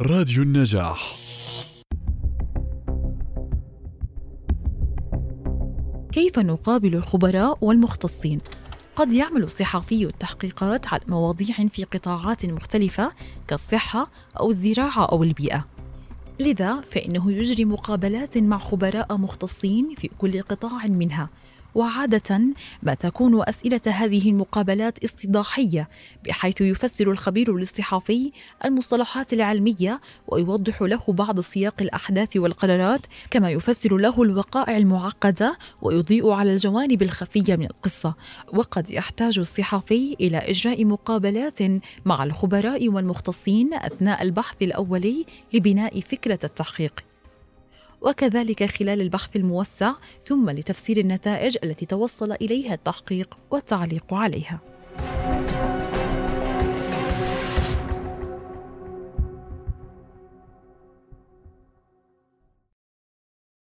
راديو النجاح. كيف نقابل الخبراء والمختصين؟ قد يعمل الصحفي التحقيقات على مواضيع في قطاعات مختلفة كالصحة أو الزراعة أو البيئة. لذا فإنه يجري مقابلات مع خبراء مختصين في كل قطاع منها وعادة ما تكون أسئلة هذه المقابلات استيضاحية بحيث يفسر الخبير الاصطحافي المصطلحات العلمية ويوضح له بعض سياق الأحداث والقرارات كما يفسر له الوقائع المعقدة ويضيء على الجوانب الخفية من القصة. وقد يحتاج الصحفي إلى إجراء مقابلات مع الخبراء والمختصين أثناء البحث الأولي لبناء فكرة التحقيق. وكذلك خلال البحث الموسع ثم لتفسير النتائج التي توصل إليها التحقيق والتعليق عليها.